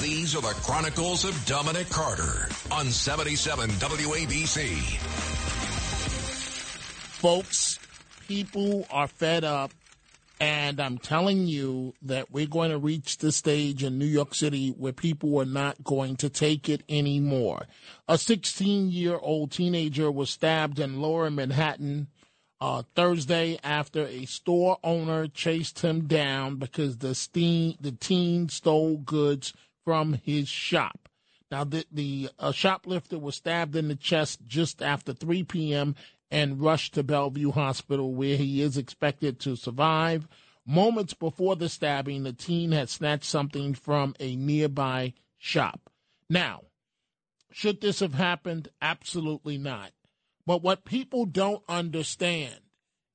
These are the Chronicles of Dominic Carter on 77 WABC. Folks, people are fed up, and I'm telling you that we're going to reach the stage in New York City where people are not going to take it anymore. A 16 year old teenager was stabbed in lower Manhattan uh, Thursday after a store owner chased him down because the, the teen stole goods from his shop. Now, the, the uh, shoplifter was stabbed in the chest just after 3 p.m. and rushed to Bellevue Hospital, where he is expected to survive. Moments before the stabbing, the teen had snatched something from a nearby shop. Now, should this have happened? Absolutely not. But what people don't understand,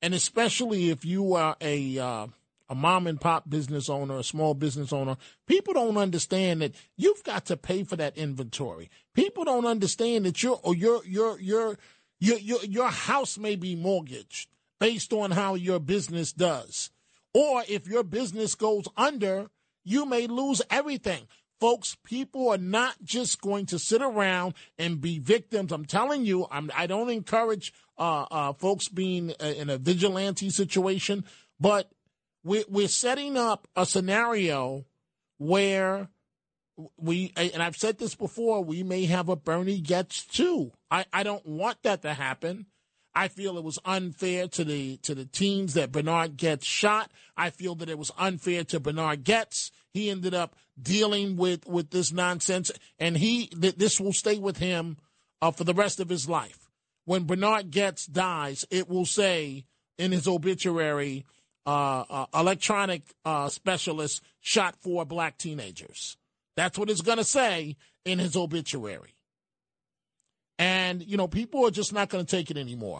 and especially if you are a uh, a mom and pop business owner, a small business owner, people don't understand that you've got to pay for that inventory. People don't understand that your or your your your your your, your house may be mortgaged based on how your business does. Or if your business goes under, you may lose everything. Folks, people are not just going to sit around and be victims. I'm telling you, I'm, I do not encourage uh, uh, folks being in a vigilante situation, but we're, we're setting up a scenario where we, and I've said this before, we may have a Bernie Goetz too. I, I don't want that to happen. I feel it was unfair to the to the teams that Bernard Goetz shot. I feel that it was unfair to Bernard Goetz. He ended up dealing with with this nonsense, and he th- this will stay with him uh, for the rest of his life. When Bernard Goetz dies, it will say in his obituary, "Electronic uh, specialist shot four black teenagers." That's what it's going to say in his obituary. And, you know, people are just not going to take it anymore.